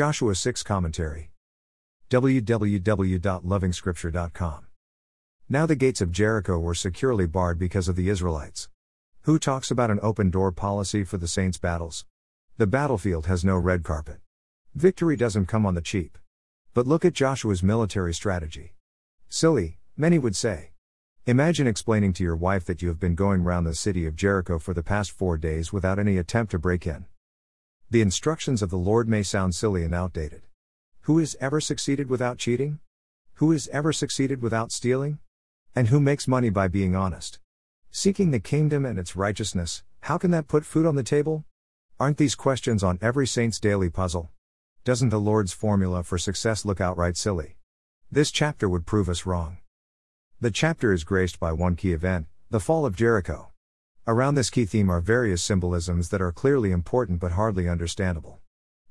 Joshua 6 Commentary. www.lovingscripture.com. Now the gates of Jericho were securely barred because of the Israelites. Who talks about an open door policy for the saints' battles? The battlefield has no red carpet. Victory doesn't come on the cheap. But look at Joshua's military strategy. Silly, many would say. Imagine explaining to your wife that you have been going round the city of Jericho for the past four days without any attempt to break in. The instructions of the Lord may sound silly and outdated. Who has ever succeeded without cheating? Who has ever succeeded without stealing? And who makes money by being honest? Seeking the kingdom and its righteousness, how can that put food on the table? Aren't these questions on every saint's daily puzzle? Doesn't the Lord's formula for success look outright silly? This chapter would prove us wrong. The chapter is graced by one key event the fall of Jericho. Around this key theme are various symbolisms that are clearly important but hardly understandable.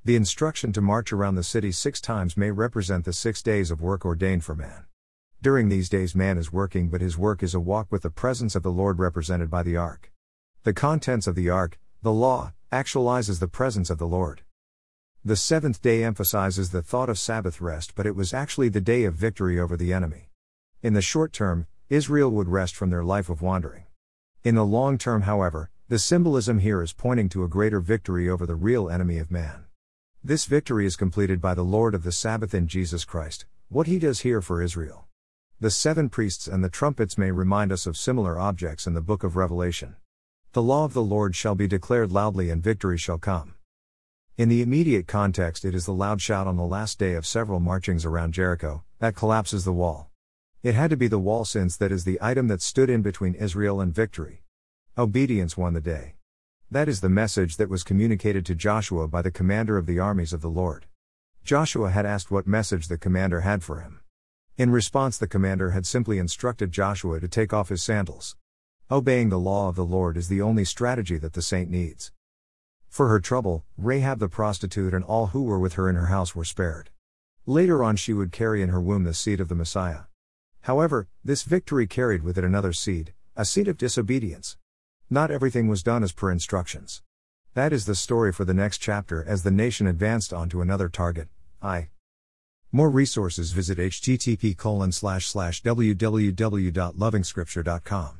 The instruction to march around the city six times may represent the six days of work ordained for man. During these days, man is working, but his work is a walk with the presence of the Lord represented by the ark. The contents of the ark, the law, actualizes the presence of the Lord. The seventh day emphasizes the thought of Sabbath rest, but it was actually the day of victory over the enemy. In the short term, Israel would rest from their life of wandering. In the long term, however, the symbolism here is pointing to a greater victory over the real enemy of man. This victory is completed by the Lord of the Sabbath in Jesus Christ, what he does here for Israel. The seven priests and the trumpets may remind us of similar objects in the book of Revelation. The law of the Lord shall be declared loudly and victory shall come. In the immediate context, it is the loud shout on the last day of several marchings around Jericho that collapses the wall. It had to be the wall since that is the item that stood in between Israel and victory. Obedience won the day. That is the message that was communicated to Joshua by the commander of the armies of the Lord. Joshua had asked what message the commander had for him. In response, the commander had simply instructed Joshua to take off his sandals. Obeying the law of the Lord is the only strategy that the saint needs. For her trouble, Rahab the prostitute and all who were with her in her house were spared. Later on, she would carry in her womb the seed of the Messiah. However, this victory carried with it another seed, a seed of disobedience. Not everything was done as per instructions. That is the story for the next chapter as the nation advanced on to another target, Ai. More resources visit http www.lovingscripture.com.